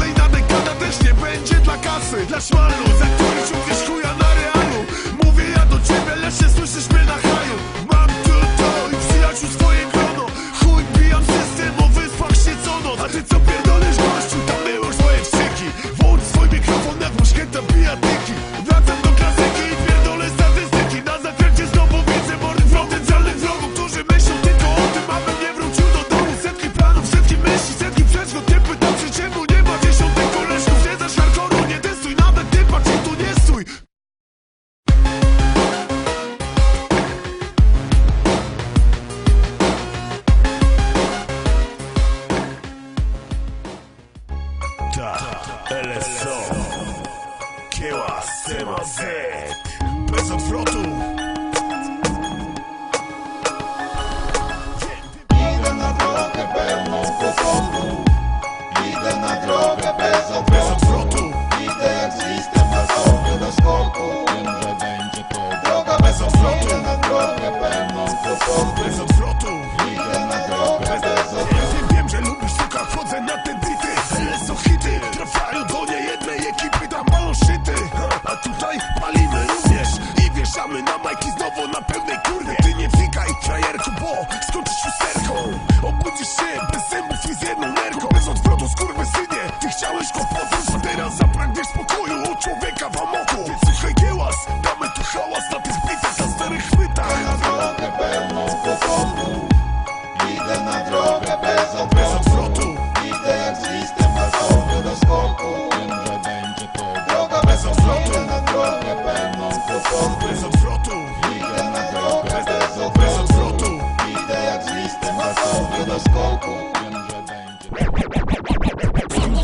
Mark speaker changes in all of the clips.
Speaker 1: Kolejna dekada też nie będzie dla kasy Dla szmalu, za który czujesz chuja na Ta, LSO Kieła, Sema Z. Bez odwrotu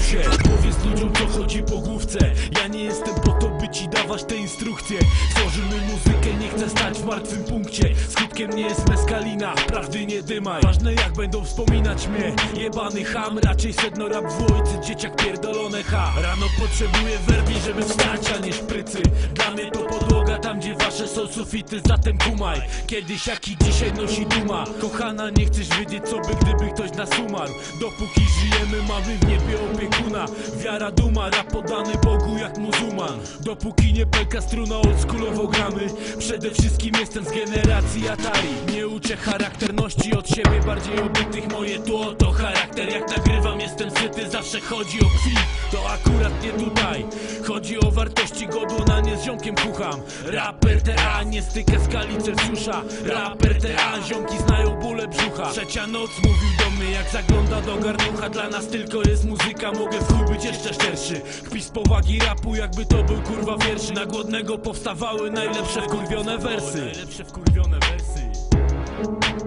Speaker 1: się,
Speaker 2: powiedz ludziom co chodzi po główce. Ja nie jestem po to by ci dawać te instrukcje. Tworzymy muzykę, nie chcę stać w martwym punkcie. Skutkiem nie jest meskalina, prawdy nie dymaj. Ważne jak będą wspominać mnie. Jebany ham, raczej sedno rap w ojcy Dzieciak pierdolone ha. Rano potrzebuję werbi, żeby wstać, a nie szprycy. Dla mnie to podłoga, wasze są sufity Zatem kumaj, kiedyś jak i dzisiaj nosi duma. Kochana, nie chcesz wiedzieć co by, gdyby ktoś nas umarł. Dopóki żyjemy, mamy w niebie opiekuna. Wiara, duma, rap podany Bogu jak muzułman. Dopóki nie pęka struna, oldschoolowo gramy. Przede wszystkim jestem z generacji Atari. Nie uczę charakterności od siebie, bardziej obytych Moje tło to charakter, jak nagrywam jestem Zawsze chodzi o kwit, to akurat nie tutaj. Chodzi o wartości godło, na nie z ziomkiem kucham. Raper TA, nie stykę skali Celsjusza. Raper TA, ziomki znają bóle brzucha. Trzecia noc mówił do mnie, jak zagląda do garnucha. Dla nas tylko jest muzyka, mogę w być jeszcze szczerszy Kpi z powagi rapu, jakby to był kurwa wierszy. Na głodnego powstawały najlepsze wkurwione wersy. Najlepsze wkurwione wersy